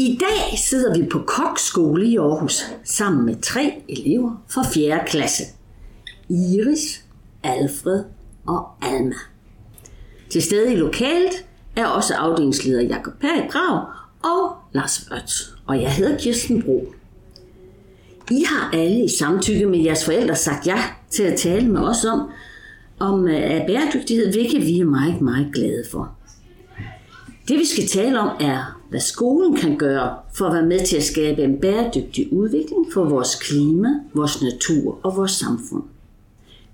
I dag sidder vi på kokskole i Aarhus sammen med tre elever fra 4. klasse. Iris, Alfred og Alma. Til stede i lokalet er også afdelingsleder Jakob Grav og Lars Ørts. Og jeg hedder Kirsten Bro. I har alle i samtykke med jeres forældre sagt ja til at tale med os om, om øh, er bæredygtighed, hvilket vi er meget, meget glade for. Det vi skal tale om er, hvad skolen kan gøre for at være med til at skabe en bæredygtig udvikling for vores klima, vores natur og vores samfund.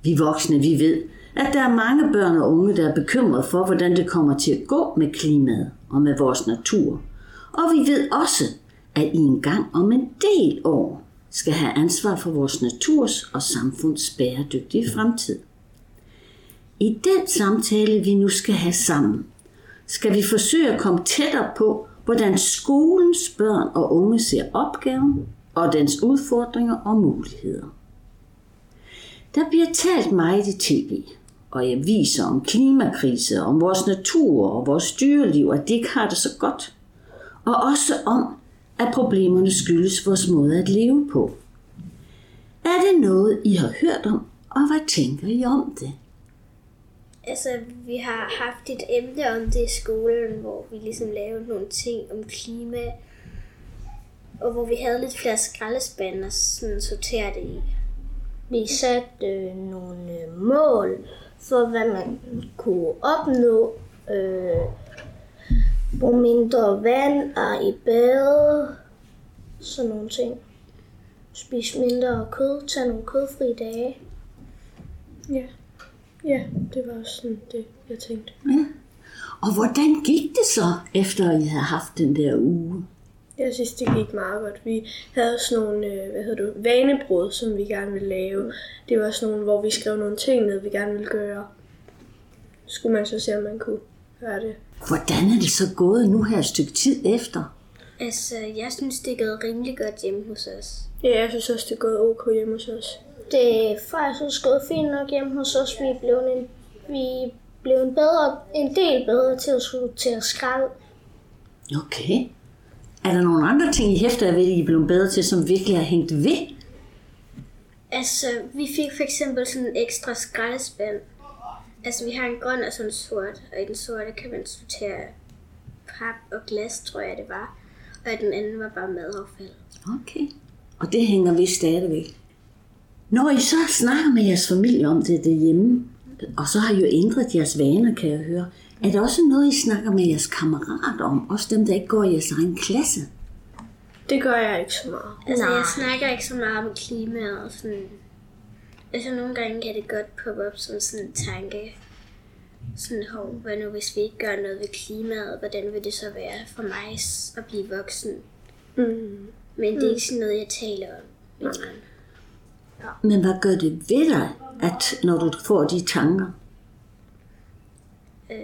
Vi voksne, vi ved, at der er mange børn og unge, der er bekymrede for, hvordan det kommer til at gå med klimaet og med vores natur. Og vi ved også, at I en gang om en del år skal have ansvar for vores naturs og samfunds bæredygtige fremtid. I den samtale, vi nu skal have sammen, skal vi forsøge at komme tættere på, hvordan skolens børn og unge ser opgaven og dens udfordringer og muligheder. Der bliver talt meget i tv og i aviser om klimakrise, om vores natur og vores dyreliv, at det ikke har det så godt. Og også om, at problemerne skyldes vores måde at leve på. Er det noget, I har hørt om, og hvad tænker I om det? Altså, vi har haft et emne om det i skolen, hvor vi ligesom lavede nogle ting om klima, og hvor vi havde lidt flere skraldespande og sådan sortere det i. Vi satte øh, nogle øh, mål for, hvad man kunne opnå. Øh, bruge mindre vand og i bad, sådan nogle ting. Spise mindre kød, tage nogle kødfri dage. Ja. Ja, det var også sådan det, jeg tænkte. Ja. Og hvordan gik det så, efter I havde haft den der uge? Jeg synes, det gik meget godt. Vi havde sådan nogle, øh, hvad hedder det, vanebrud, som vi gerne ville lave. Det var sådan nogle, hvor vi skrev nogle ting ned, vi gerne ville gøre. Skulle man så se, om man kunne gøre det. Hvordan er det så gået nu her et stykke tid efter? Altså, jeg synes, det er gået rimelig godt hjemme hos os. Ja, jeg synes også, det er gået ok hjemme hos os. Det faktisk gået fint nok hjemme hos os. Vi er blevet en, vi blev en, bedre, en del bedre til at sortere skrald. Okay. Er der nogle andre ting, I hæfter ved, I er blevet bedre til, som virkelig har hængt ved? Altså, vi fik for eksempel sådan en ekstra skraldespand. Altså, vi har en grøn og sådan en sort, og i den sorte kan man sortere pap og glas, tror jeg det var. Og i den anden var bare madaffald. Okay. Og det hænger ved stadigvæk. Når I så snakker med jeres familie om det derhjemme, og så har I jo ændret jeres vaner, kan jeg høre, er det også noget, I snakker med jeres kammerater om? Også dem, der ikke går i jeres egen klasse? Det gør jeg ikke så meget. Altså, jeg snakker ikke så meget om klimaet og sådan... Altså, nogle gange kan det godt poppe op som sådan en tanke. Sådan, hov, hvad nu hvis vi ikke gør noget ved klimaet? Hvordan vil det så være for mig at blive voksen? Mm. Men det er ikke sådan noget, jeg taler om. nogen. Men hvad gør det ved dig, at når du får de tanker? Øh,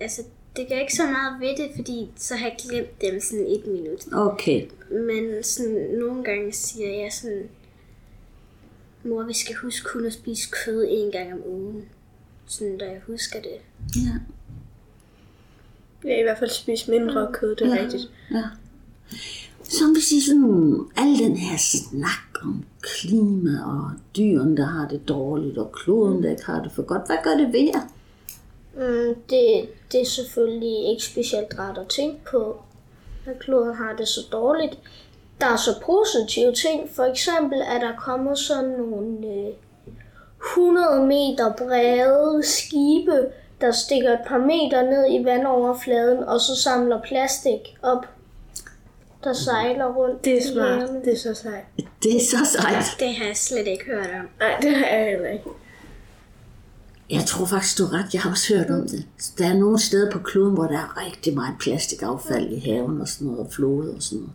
altså, det gør ikke så meget ved det, fordi så har jeg glemt dem sådan et minut. Okay. Men sådan, nogle gange siger jeg sådan, mor, vi skal huske kun at spise kød en gang om ugen. Sådan, da jeg husker det. Ja. Ja, i hvert fald spise mindre kød, det er Ja. rigtigt. ja. Så hvis I sådan, al den her snak om klima og dyrene, der har det dårligt, og kloden, der ikke har det for godt, hvad gør det ved jer? Mm, det, det er selvfølgelig ikke specielt rart at tænke på, at kloden har det så dårligt. Der er så positive ting. For eksempel er der kommet sådan nogle øh, 100 meter brede skibe, der stikker et par meter ned i vandoverfladen, og så samler plastik op, der sejler rundt. Det er smart. Det er så sejt. Det er så sejt. Det har jeg slet ikke hørt om. Nej, det har jeg heller ikke. Jeg tror faktisk, du er ret. Jeg har også hørt om det. Der er nogle steder på kloden, hvor der er rigtig meget plastikaffald i haven og sådan noget, og flode og sådan noget.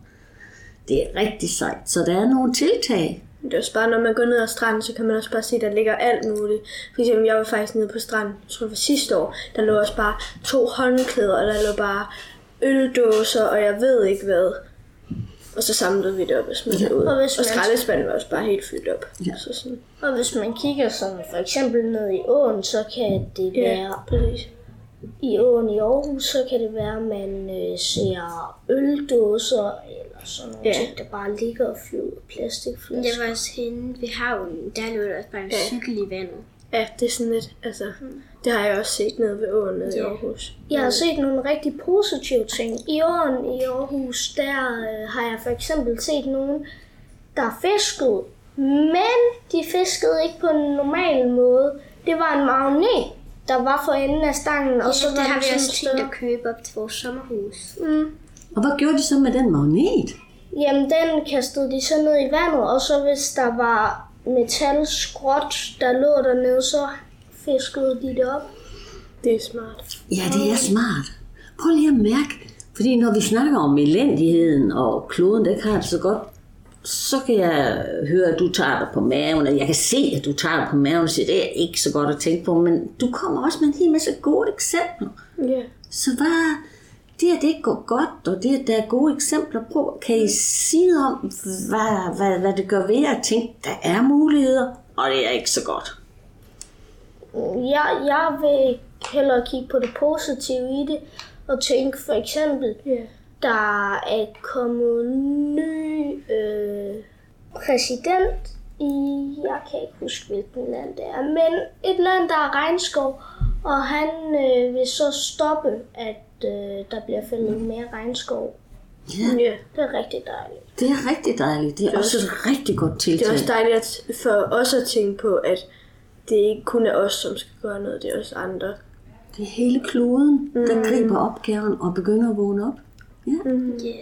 Det er rigtig sejt. Så der er nogle tiltag. Det er også bare, når man går ned ad stranden, så kan man også bare se, at der ligger alt muligt. For eksempel, jeg var faktisk nede på stranden, jeg tror det var sidste år, der lå også bare to håndklæder, og der lå bare øldåser, og jeg ved ikke hvad. Og så samlede vi det op og smed det ud. Og hvis og skraldespanden var også bare helt fyldt op. Ja. Så sådan, Og hvis man kigger sådan for eksempel ned i åen, så kan det ja, være præcis. i åen i Aarhus, så kan det være, at man øh, ser øldåser eller sådan nogle Ja. ting, der bare ligger og flyder plastikflasker. Det var også henne ved havnen. Der lå der også bare en Ja. cykel i vandet. Ja, det er sådan lidt, altså, det har jeg også set nede ved åen nede i Ja. Aarhus. Jeg har set nogle rigtig positive ting. I åren i Aarhus, der øh, har jeg for eksempel set nogen, der fiskede. Men de fiskede ikke på en normal måde. Det var en magnet, der var for enden af stangen, og så det var har den vi også tænkt at købe op til vores sommerhus. Mm. Og hvad gjorde de så med den magnet? Jamen, den kastede de så ned i vandet, og så hvis der var metalskrot, der lå dernede, så fiskede de det op. Det er smart. Ja, det er smart. Prøv lige at mærke, fordi når vi snakker om elendigheden og kloden, der ikke har det så godt, så kan jeg høre, at du tager dig på maven, og jeg kan se, at du tager dig på maven og siger, det er ikke så godt at tænke på, men du kommer også med en hel masse gode eksempler. Ja. Så hvad, det at det ikke går godt, og det at der er gode eksempler på, kan I sige noget om, hvad, hvad, hvad det gør ved at tænke, der er muligheder, og det er ikke så godt. Jeg, jeg vil hellere kigge på det positive i det, og tænke for eksempel, Ja. der er kommet ny øh, præsident i, jeg kan ikke huske hvilken land det er, men et land, der er regnskov, og han øh, vil så stoppe, at øh, der bliver fældet mere regnskov. Ja, ja. Det er rigtig dejligt. det er rigtig dejligt. Det er også et rigtig godt Det tiltag. er også dejligt at, for os at tænke på, at det ikke kun er os, som skal gøre noget, det er også andre. Det er hele kloden, der griber opgaven og begynder at vågne op. Ja. Yeah.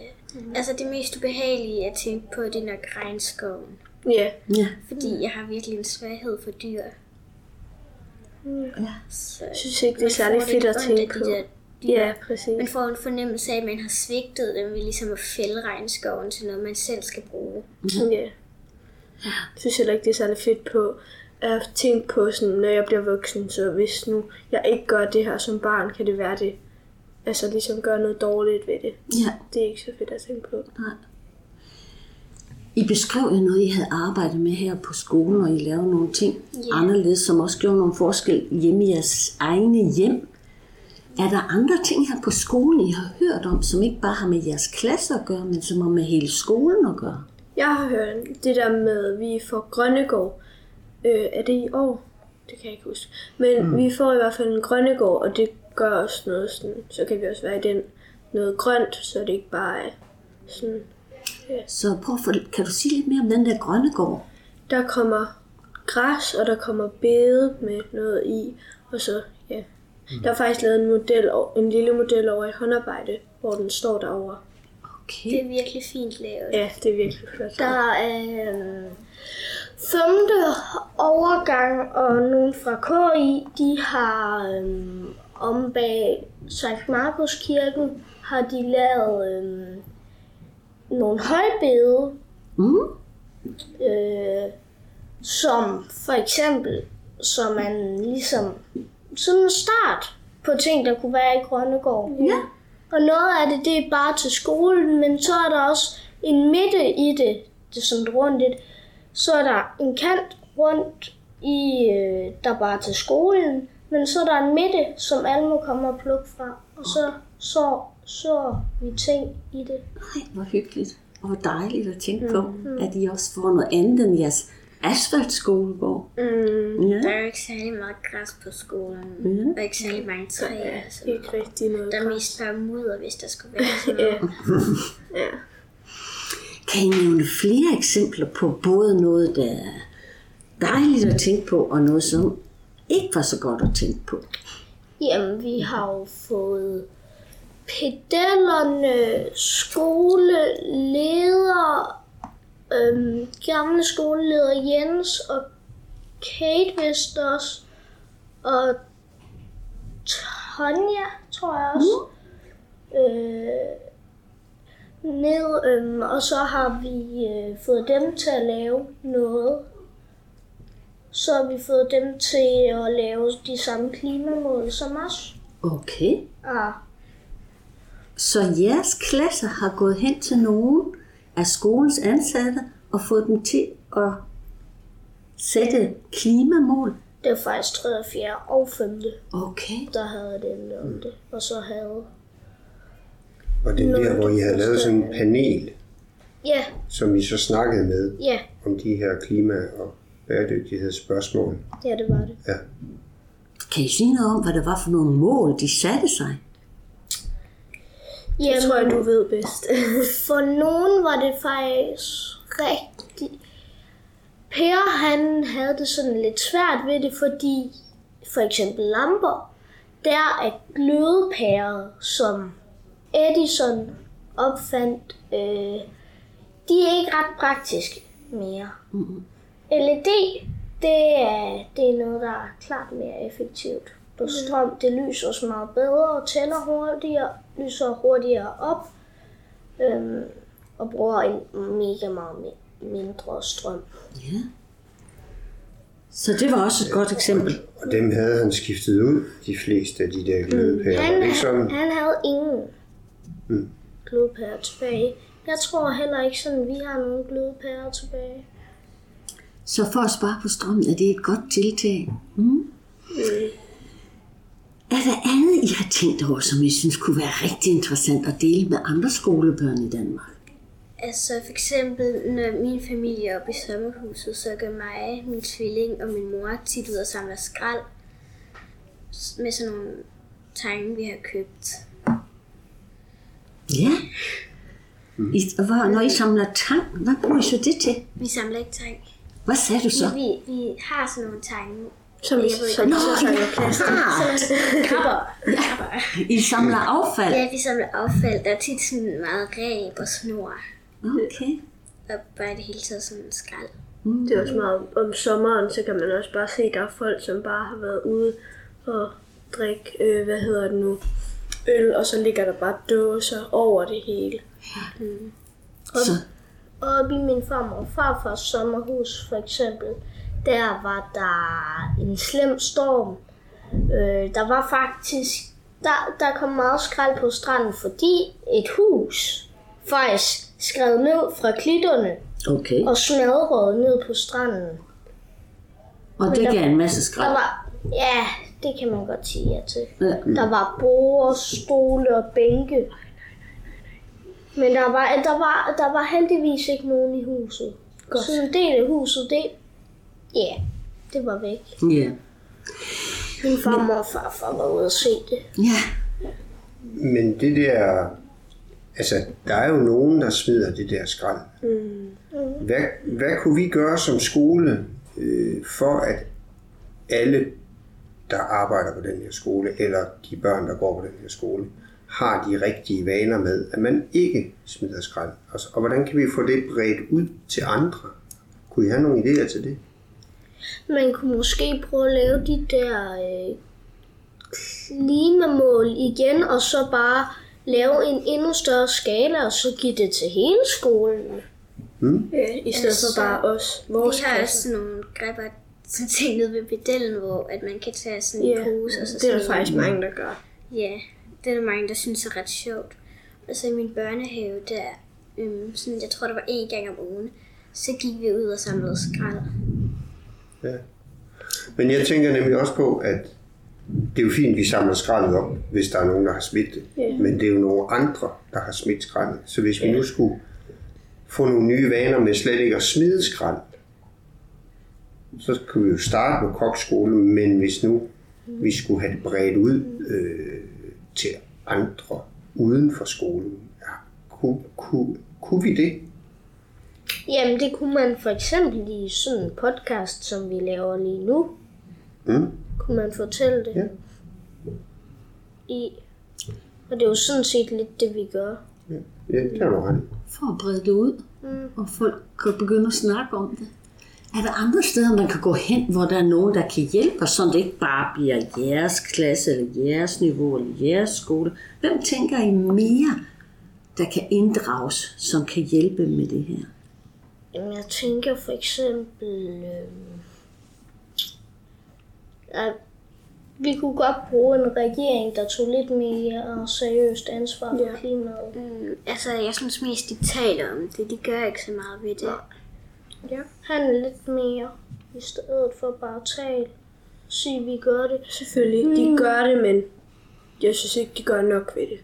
Altså det mest ubehagelige at tænke på, det er nok regnskoven. Ja, ja. Fordi jeg har virkelig en svaghed for dyr. Ja. Så jeg synes ikke, det er særlig fedt at tænke på. de der dyr. Ja, præcis. Man får en fornemmelse af, at man har svigtet dem ved ligesom at fælde regnskoven til noget, man selv skal bruge. Ja. Jeg synes heller ikke, det er særlig fedt på at tænke på, sådan, når jeg bliver voksen, så hvis nu jeg ikke gør det her som barn, kan det være det, altså ligesom gøre noget dårligt ved det. ja. Det er ikke så fedt at tænke på. Nej. I beskrev jo noget, I havde arbejdet med her på skolen, og I lavede nogle ting Ja. anderledes, som også gjorde nogle forskel hjemme i jeres egne hjem. Er der andre ting her på skolen, I har hørt om, som ikke bare har med jeres klasse at gøre, men som har med hele skolen at gøre? Jeg har hørt det der med, at vi får Grønnegård. Øh, er det i år? Det kan jeg ikke huske. Men mm. vi får i hvert fald en Grønnegård, og det gør også noget sådan, så kan vi også være i den noget grønt, så det ikke bare er sådan, Så prøv at få, kan du sige lidt mere om den der grønne gård? der kommer græs, og der kommer bede med noget i, og så, ja. Der er faktisk lavet en model, en lille model over i håndarbejde, hvor den står derovre. Okay. Det er virkelig fint lavet. Ja, det er virkelig flot. Der er øh, femte overgang, og nogen fra KI, de har øh, om bag Sankt Markus Kirken, har de lavet øh, nogle højbede, Mm? øh, som for eksempel, så man ligesom sådan en start på ting, der kunne være i Grønnegård. Ja. Og noget af det, det er bare til skolen, men så er der også en midte i det, det er sådan rundt et. Så er der en kant rundt i, øh, der bare er til skolen, men så er der en midte, som alle må komme og plukke fra. Og så så, så vi ting i det. Nej, hvor hyggeligt. Og hvor dejligt at tænke på, at I også får noget andet end jeres asfaltskolegård. Mm, Ja. Der er jo ikke særlig meget græs på skolen. Mhm. Og ikke særlig mange træer. Så ikke rigtig noget. der er mest bare mudder, hvis der skulle være sådan Ja. noget. ja. Kan I nævne flere eksempler på både noget, der er dejligt at tænke på, og noget, som ikke var så godt at tænke på? Jamen, vi har jo fået pedellerne, skoleleder, øhm, gamle skoleleder Jens og Kate vist også, og Tonja, tror jeg også. Øh, ned, øhm, og så har vi øh, fået dem til at lave noget. Så har vi fået dem til at lave de samme klimamål som os. Okay. Ah, Så jeres klasse har gået hen til nogen af skolens ansatte og fået dem til at sætte klimamål Det var faktisk 3., 4. og 5. Okay. der havde et emne om det. Og så havde... Og det er der, hvor I havde lavet sådan en panel, Ja, som I så snakkede med ja, om de her klima- og bæredygtighedsspørgsmål. ja, det var det. Ja. Kan I sige noget om, hvad det var for nogle mål, de satte sig? Det tror jeg, du ved bedst. For nogen var det faktisk rigtig... Per, han havde det sådan lidt svært ved det, fordi for eksempel lamper, der er glødepærer, som Edison opfandt, øh, de er ikke ret praktiske mere. Mm-hmm. LED, det er, det er noget, der er klart mere effektivt. På strøm, det lyser så meget bedre og tænder hurtigere, lyser hurtigere op, øhm, og bruger en mega meget mi- mindre strøm. Ja. Så det var også et godt eksempel. Og dem havde han skiftet ud, de fleste af de der glødepærer. Han, Var det ikke sådan? han havde ingen mm. glødepærer tilbage. Jeg tror heller ikke sådan, vi har nogen glødepærer tilbage. Så for at spare på strømmen, er det et godt tiltag. Mm. Er der andet, I har tænkt over, som I synes kunne være rigtig interessant at dele med andre skolebørn i Danmark? Altså for eksempel, når min familie er oppe i sommerhuset, så gør mig, min tvilling og min mor tit ud og samler skrald med sådan nogle tegn, vi har købt. Ja. I, hvor, når I samler tang, hvad bruger I så det til? Vi samler ikke tegn. Hvad sagde du så? Vi, vi har sådan nogle tegn. Som, Jeg ved som ikke. så tager jeg plads. Kapper. Kapper. I samler affald? Ja, vi samler affald. Der er tit sådan meget ræb og snor. Okay. Og bare i det hele taget sådan skrald. Det er også meget om sommeren, så kan man også bare se, at der er folk, som bare har været ude og drikke, øh, hvad hedder det nu, øl, og så ligger der bare dåser over det hele. Så, Og oppe i min farmor og farfars sommerhus for eksempel, der var der en slem storm. Øh, der var faktisk, der, der kom meget skrald på stranden, fordi et hus faktisk skred ned fra klitterne okay. og smadrede ned på stranden. Og det gav en masse Der skrald. var, ja, det kan man godt sige ja til. Ja. Der var borde, stole og bænke. Men der var, der var, der var heldigvis ikke nogen i huset. Godt. Så en del af huset, det, ja, det var væk. Ja. Min farmor og farfar var ude at se det. Ja. Men det der... Altså, der er jo nogen, der smider det der skrald. Hvad, hvad kunne vi gøre som skole øh, for, at alle, der arbejder på den her skole, eller de børn, der går på den her skole, har de rigtige vaner med, at man ikke smider skrald? Og, og hvordan kan vi få det bredt ud til andre? Kunne I have nogle idéer til det? Man kunne måske prøve at lave de der øh, klimamål igen, og så bare lave en endnu større skala, og så give det til hele skolen. Ja, I stedet for bare os, vores Vi har også klasse. sådan nogle gribber, sådan ting nede ved pedellen, hvor at man kan tage sådan en Ja, pose. Og så det er der faktisk mange, der gør. Ja, det er der mange, der synes er ret sjovt. Og så i min børnehave, der, øhm, sådan, jeg tror, det var én gang om ugen, så gik vi ud og samlede skrald. Ja. Men jeg tænker nemlig også på, at det er jo fint, at vi samler skraldet op, hvis der er nogen, der har smidt det. Ja. Men det er jo nogle andre, der har smidt skraldet. Så hvis vi nu skulle få nogle nye vaner med slet ikke at smide skrald, så kunne vi jo starte med kokskole, men hvis nu vi skulle have det bredt ud øh, til andre uden for skolen, ja, kunne, kunne, kunne vi det? Jamen, det kunne man for eksempel i sådan en podcast, som vi laver lige nu. Mm? Kunne man fortælle det Ja. i. Og det er jo sådan set lidt det, vi gør. Ja, det har du ret. For at brede det ud, mm. og folk kan begynde at snakke om det. Er der andre steder, man kan gå hen, hvor der er nogen, der kan hjælpe, så det ikke bare bliver jeres klasse, eller jeres niveau, eller jeres skole? Hvem tænker I mere, der kan inddrages, som kan hjælpe med det her? Jamen, jeg tænker for eksempel, øh, at vi kunne godt bruge en regering, der tog lidt mere seriøst ansvar for Ja. klimaet. Mm, altså, jeg synes mest, de taler om det. De gør ikke så meget ved det. Ja. Handle lidt mere, i stedet for bare at tale. sige, vi gør det. Selvfølgelig, de gør det, men jeg synes ikke, de gør nok ved det.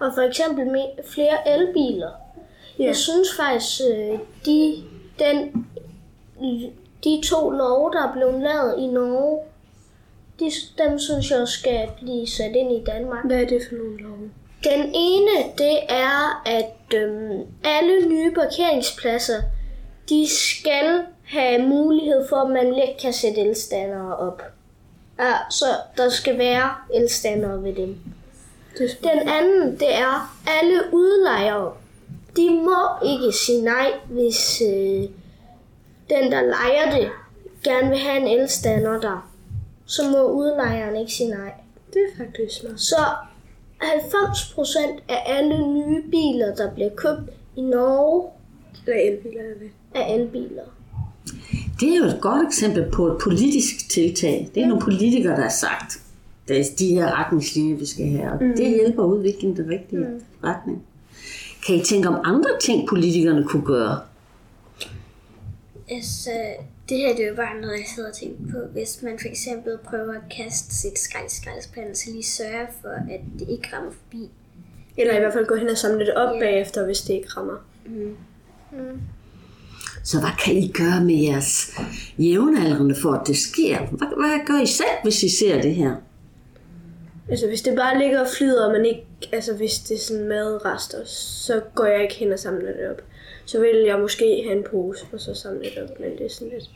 Og for eksempel med flere elbiler. Ja. Jeg synes faktisk, øh, de, den, de to love, der er blevet lavet i Norge, de, dem synes jeg skal blive sat ind i Danmark. Hvad er det for nogle love? Den ene, det er, at øhm, alle nye parkeringspladser, de skal have mulighed for, at man let kan sætte elstandere op. Ja, så der skal være elstandere ved dem. Den anden, det er, alle udlejere, de må ikke sige nej, hvis øh, den, der lejer det, gerne vil have en elstander der. Så må udlejeren ikke sige nej. det er faktisk smart. Så 90% af alle nye biler, der bliver købt i Norge, Eller elbiler er det. er elbiler. Det er jo et godt eksempel på et politisk tiltag. Det er nogle politikere, der har sagt, det er de her retningslinjer, vi skal have, og det hjælper udviklingen i den rigtige retning. Kan I tænke om andre ting, politikerne kunne gøre? Altså, det her det er jo bare noget, jeg sidder og tænker på. Hvis man for eksempel prøver at kaste sit skrald i skraldespanden, så lige sørge for, at det ikke rammer forbi. Eller i hvert fald gå hen og samle det op Ja. bagefter, hvis det ikke rammer. Så hvad kan I gøre med jeres jævnaldrende for, at det sker? Hvad, hvad gør I selv, hvis I ser det her? Altså, hvis det bare ligger og flyder, og man ikke... Altså, hvis det er sådan madrester, så går jeg ikke hen og samler det op. Så vil jeg måske have en pose, og så samle det op, men det er sådan lidt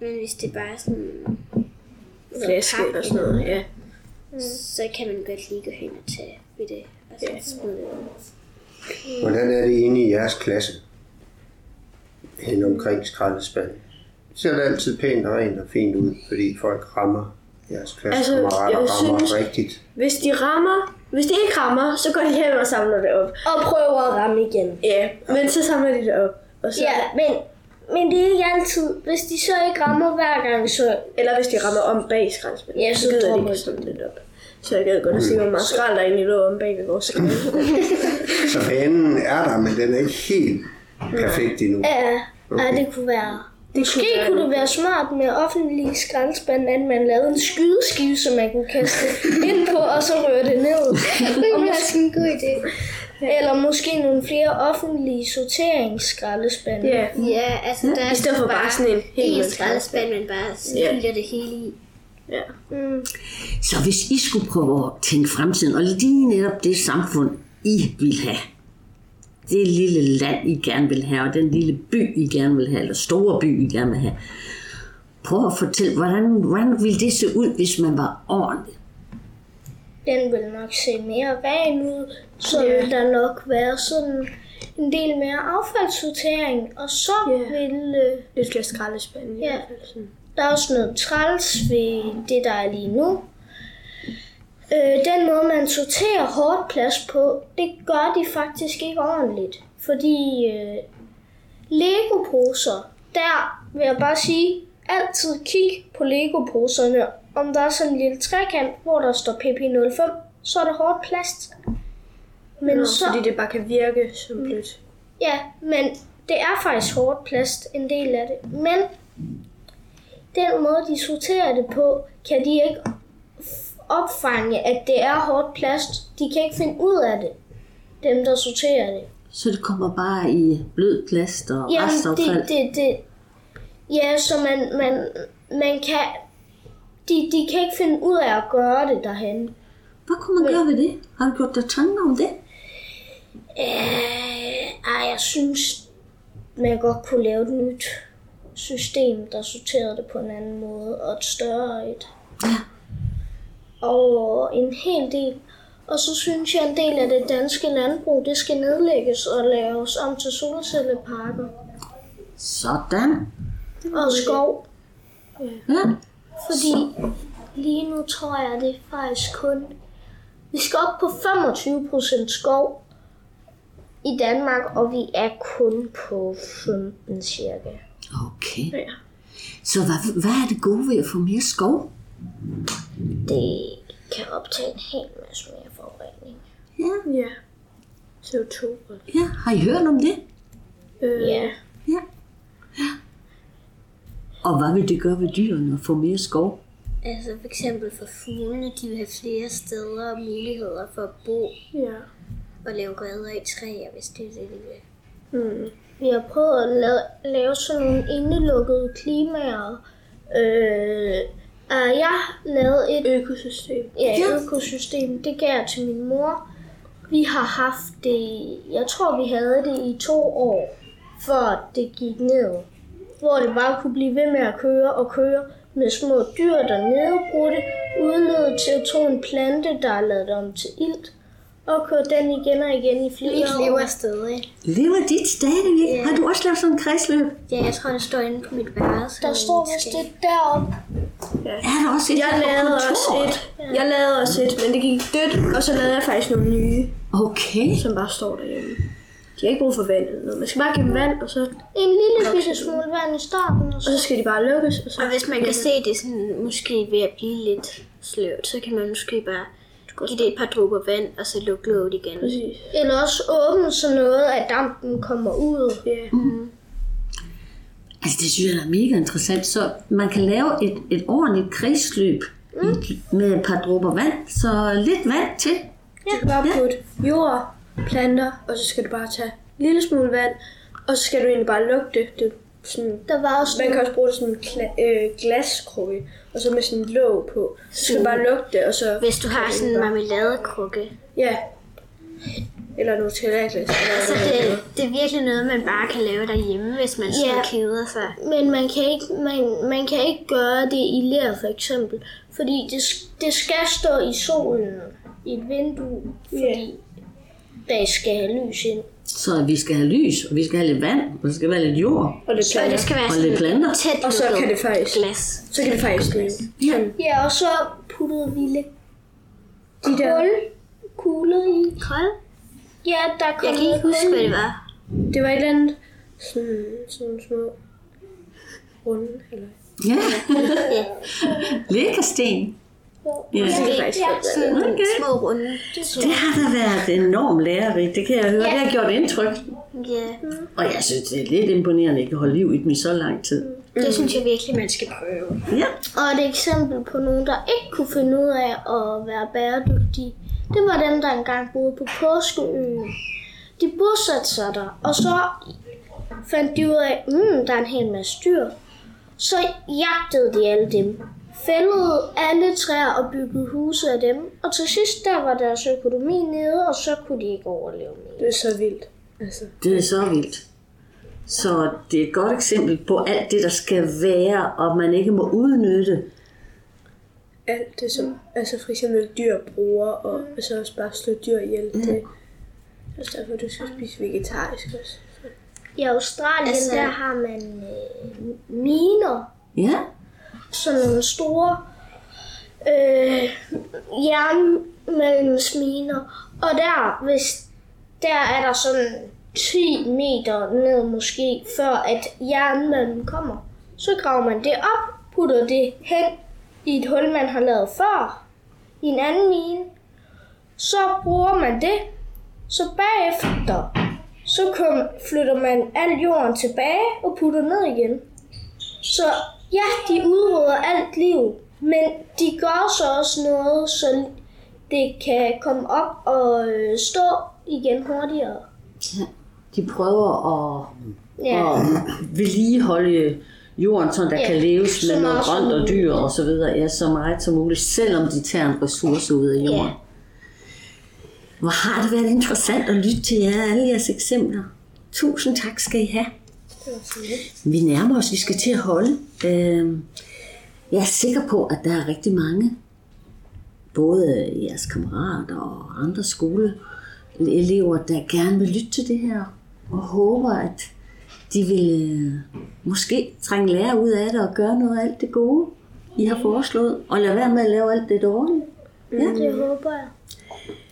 Men hvis det bare er sådan, flaske eller sådan noget, ja. så kan man godt lige gå hen og tage ved det, og så Ja. smide det ud. Hvordan er det inde i jeres klasse? Hen omkring skraldespanden. Ser det altid pænt og rent og fint ud, fordi folk rammer jeres klassekammerater jeg altså, rammer synes- rigtigt. Hvis de rammer... Hvis de ikke rammer, så går de hen og samler det op. Og prøver at ramme igen. Ja, men så samler de det op. Og så, Ja, men, men det er ikke altid. Hvis de så ikke rammer hver gang, så... Eller hvis de rammer om bag skraldespanden, Ja, så så gider de ikke samle det op. Så jeg gad godt at se, hvor meget skrald der egentlig lå om bag ved vores. Så banen er der, men den er ikke helt perfekt endnu. Ja, okay. ja det kunne være... Det Måske kunne det være smart med offentlige skraldespande, at man lavede en skydeskive, som man kunne kaste ind på, og så røre det ned. Det er også en god idé. Eller måske nogle flere offentlige sorteringsskraldespande. Ja, Ja, altså der er i stedet for bare sådan en helt skraldespand, men bare fylder det hele i. ja. Så hvis I skulle prøve at tænke fremtiden, og lige netop det samfund, I vil have, det lille land, I gerne vil have, og den lille by, I gerne vil have, eller store by, I gerne vil have, prøv at fortælle, hvordan, hvordan ville det se ud, hvis man var ordentlig? Den vil nok se mere ren ud. Så Ja. vil der nok være sådan en del mere affaldssortering. Og så Ja. vil... Øh, Lidt flere skraldespande i Ja. hvert fald. Sådan. Der er også noget træls ved det, der er lige nu. Øh, den måde, man sorterer hårdt plads på, det gør de faktisk ikke ordentligt. Fordi øh, Lego-poser, der vil jeg bare sige, altid kig på Lego-poserne. Om der er sådan en lille trekant, hvor der står PP05, så er det hårdt plast. Men Nå, så, Fordi det bare kan virke som blødt. Ja, men det er faktisk hårdt plast, en del af det. Men den måde, de sorterer det på, kan de ikke opfange, at det er hårdt plast. De kan ikke finde ud af det, dem der sorterer det. Så det kommer bare i blød plast og Jamen, restaffald? det, det, det, ja, så man, man, man kan, de, de kan ikke finde ud af at gøre det derhen. Hvad kunne man gøre ved det? Har du gjort dig tanker om det? Øh, ej, jeg synes, man godt kunne lave et nyt system, der sorterede det på en anden måde, og et større et. Ja. Og en hel del. Og så synes jeg, en del af det danske landbrug, det skal nedlægges og laves om til solcelleparker Sådan. og skov. Ja. Fordi lige nu tror jeg, det er faktisk kun... Vi skal op på 25% skov i Danmark, og vi er kun på 15 cirka. Okay. Ja. Så hvad, hvad er det gode ved at få mere skov? Det kan optage en hel masse mere forurening. Ja. Ja. CO2. og- ja. Har I hørt om det? Øh, Ja. Ja. Og hvad vil det gøre ved dyrene at få mere skov? Altså for eksempel for fuglene, de vil have flere steder og muligheder for at bo Ja. og lave reder i træer, hvis det er det, de vil. Mm. Vi har prøvet at lave, lave sådan nogle indelukkede klimaer. Øh, og jeg lavede et Økosystem. ja, økosystem. Det gav jeg til min mor. Vi har haft det, jeg tror vi havde det i to år, før det gik ned. Hvor det bare kunne blive ved med at køre og køre med små dyr, der nedbrudte, udlede CO2 en plante, der er lavet om til ilt, og køre den igen og igen i flere Mit år. lever stadig. Lever dit stadigvæk? Ja. Har du også lavet sådan en kredsløb? Ja, jeg tror, det står inde på mit værelse. Der står vist det deroppe. Er der også et Jeg lavede også et. Jeg lavede også et, men det gik dødt, og så lavede jeg faktisk nogle nye, Okay. som bare står derhjemme. De har ikke brug for vand eller noget. Man skal bare give dem vand, og så, En lille bitte smule vand i starten, og og så så skal de bare lukkes. Og så Og hvis man kan se, det sådan, måske ved at blive lidt sløvt, så kan man måske bare give det et par dråber vand, og så lukke låget igen. Præcis. Eller også åbne så noget, at dampen kommer ud. Ja. Altså, det synes jeg er mega interessant. Så man kan lave et, et ordentligt kredsløb mm. med et par dråber vand. Så lidt vand til. Du skal bare putte jord, planter, og så skal du bare tage en lille smule vand, og så skal du egentlig bare lukke det. det er sådan, Der var også man kan også bruge det som en kla- øh, glaskrukke, og så med sådan en låg på. Så skal du bare lukke det, og så... Hvis du har sådan en marmeladekrukke. Ja. Eller Nutella-glas. Eller Så det, det er virkelig noget, man bare kan lave derhjemme, hvis man Ja. keder sig. Men man kan, ikke, man, man kan ikke gøre det i ler for eksempel. Fordi det, det skal stå i solen i et vindue. Fordi der skal have lys ind. Så vi skal have lys, og vi skal have lidt vand, og der skal være lidt jord. Og det Og planter. det skal være Og lidt planter. tæt Og så kan det faktisk- glas. Så kan det faktisk leve. Ja. Ja, og så puttede vi lidt De der, kul, kugler i. Kold? Ja, der kom Jeg kan ikke huske, hvad det var. det var et eller andet sådan, sådan små runde, eller... Ja. Ja. Lækkersten. Ja. Det er faktisk Ja. Sådan Okay. små runde. Det har da været enormt lærerigt, det kan jeg høre. Det har gjort indtryk. Ja, Og jeg synes, det er lidt imponerende, at I kan holde liv i dem i så lang tid. det synes jeg virkelig, man skal prøve. Ja. Og et eksempel på nogen, der ikke kunne finde ud af at være bæredygtige, det var dem, der engang boede på Påskeøen. De bosatte sig der, og så fandt de ud af, mm, der er en hel masse dyr. Så jagtede de alle dem, fældede alle træer og byggede huse af dem, og til sidst der var deres økonomi nede, og så kunne de ikke overleve mere. Det er så vildt. Altså, Det er så vildt. Så det er et godt eksempel på alt det, der skal være, og man ikke må udnytte. Alt det, som altså for eksempel dyr bruger, og så også bare slå dyr ihjel. Det er også derfor, du skal spise vegetarisk også. I Australien, Altså- altså, der har man øh, miner, Ja, sådan nogle store øh, jernmalmsminer. Og der, hvis der er der sådan 10 meter ned måske, før at jernmalmen kommer. Så graver man det op, putter det hen i et hul, man har lavet før, i en anden mine. Så bruger man det. Så bagefter, så kom, flytter man al jorden tilbage og putter ned igen. Så ja, de udrydder alt liv, men de gør så også noget, så det kan komme op og øh, stå igen hurtigere. de prøver at, Ja, at vedligeholde jorden, så der Ja, kan leves med noget grønt og dyr og så videre. Ja, så meget som muligt, selvom de tager en ressource ud af jorden. Ja. Hvor har det været interessant at lytte til jer, alle jeres eksempler. Tusind tak skal I have. Vi nærmer os, vi skal til at holde. Øh, jeg er sikker på, at der er rigtig mange, både jeres kammerater og andre skoleelever, der gerne vil lytte til det her, og håber, at de vil øh, måske trænge lære ud af det og gøre noget af alt det gode, I har foreslået, og lade være med at lave alt det dårlige. Ja. det håber jeg.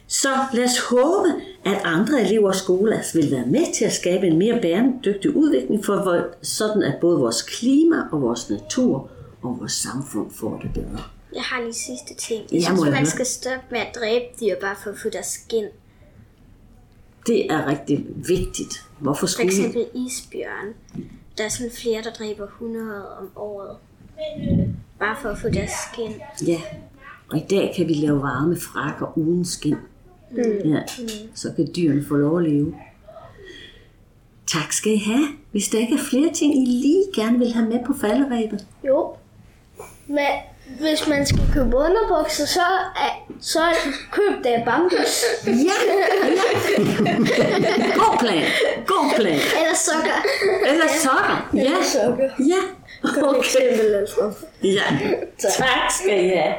Så lad os håbe, at andre elever og skoler vil være med til at skabe en mere bæredygtig udvikling, for sådan at både vores klima og vores natur og vores samfund får det bedre. Jeg har lige sidste ting. Ja, Jeg synes, jeg man skal stoppe med at dræbe dyr bare for at få deres skin. Det er rigtig vigtigt. Hvorfor For skulle vi? eksempel isbjørn. der er sådan flere, der dræber 100 om året. Bare for at få deres skin. Ja, og i dag kan vi lave varme frakker uden skin. Mm. Ja, så kan dyrene få lov at leve. Tak skal I have. Hvis der ikke er flere ting, I lige gerne vil have med på falderæbet. Jo. Men hvis man skal købe underbukser, så, er, så køb det bambus. Ja, ja. God plan. God plan. Eller sokker. Eller sokker. Ja, Sokker. ja. Eksempel, altså. Ja, tak skal I have.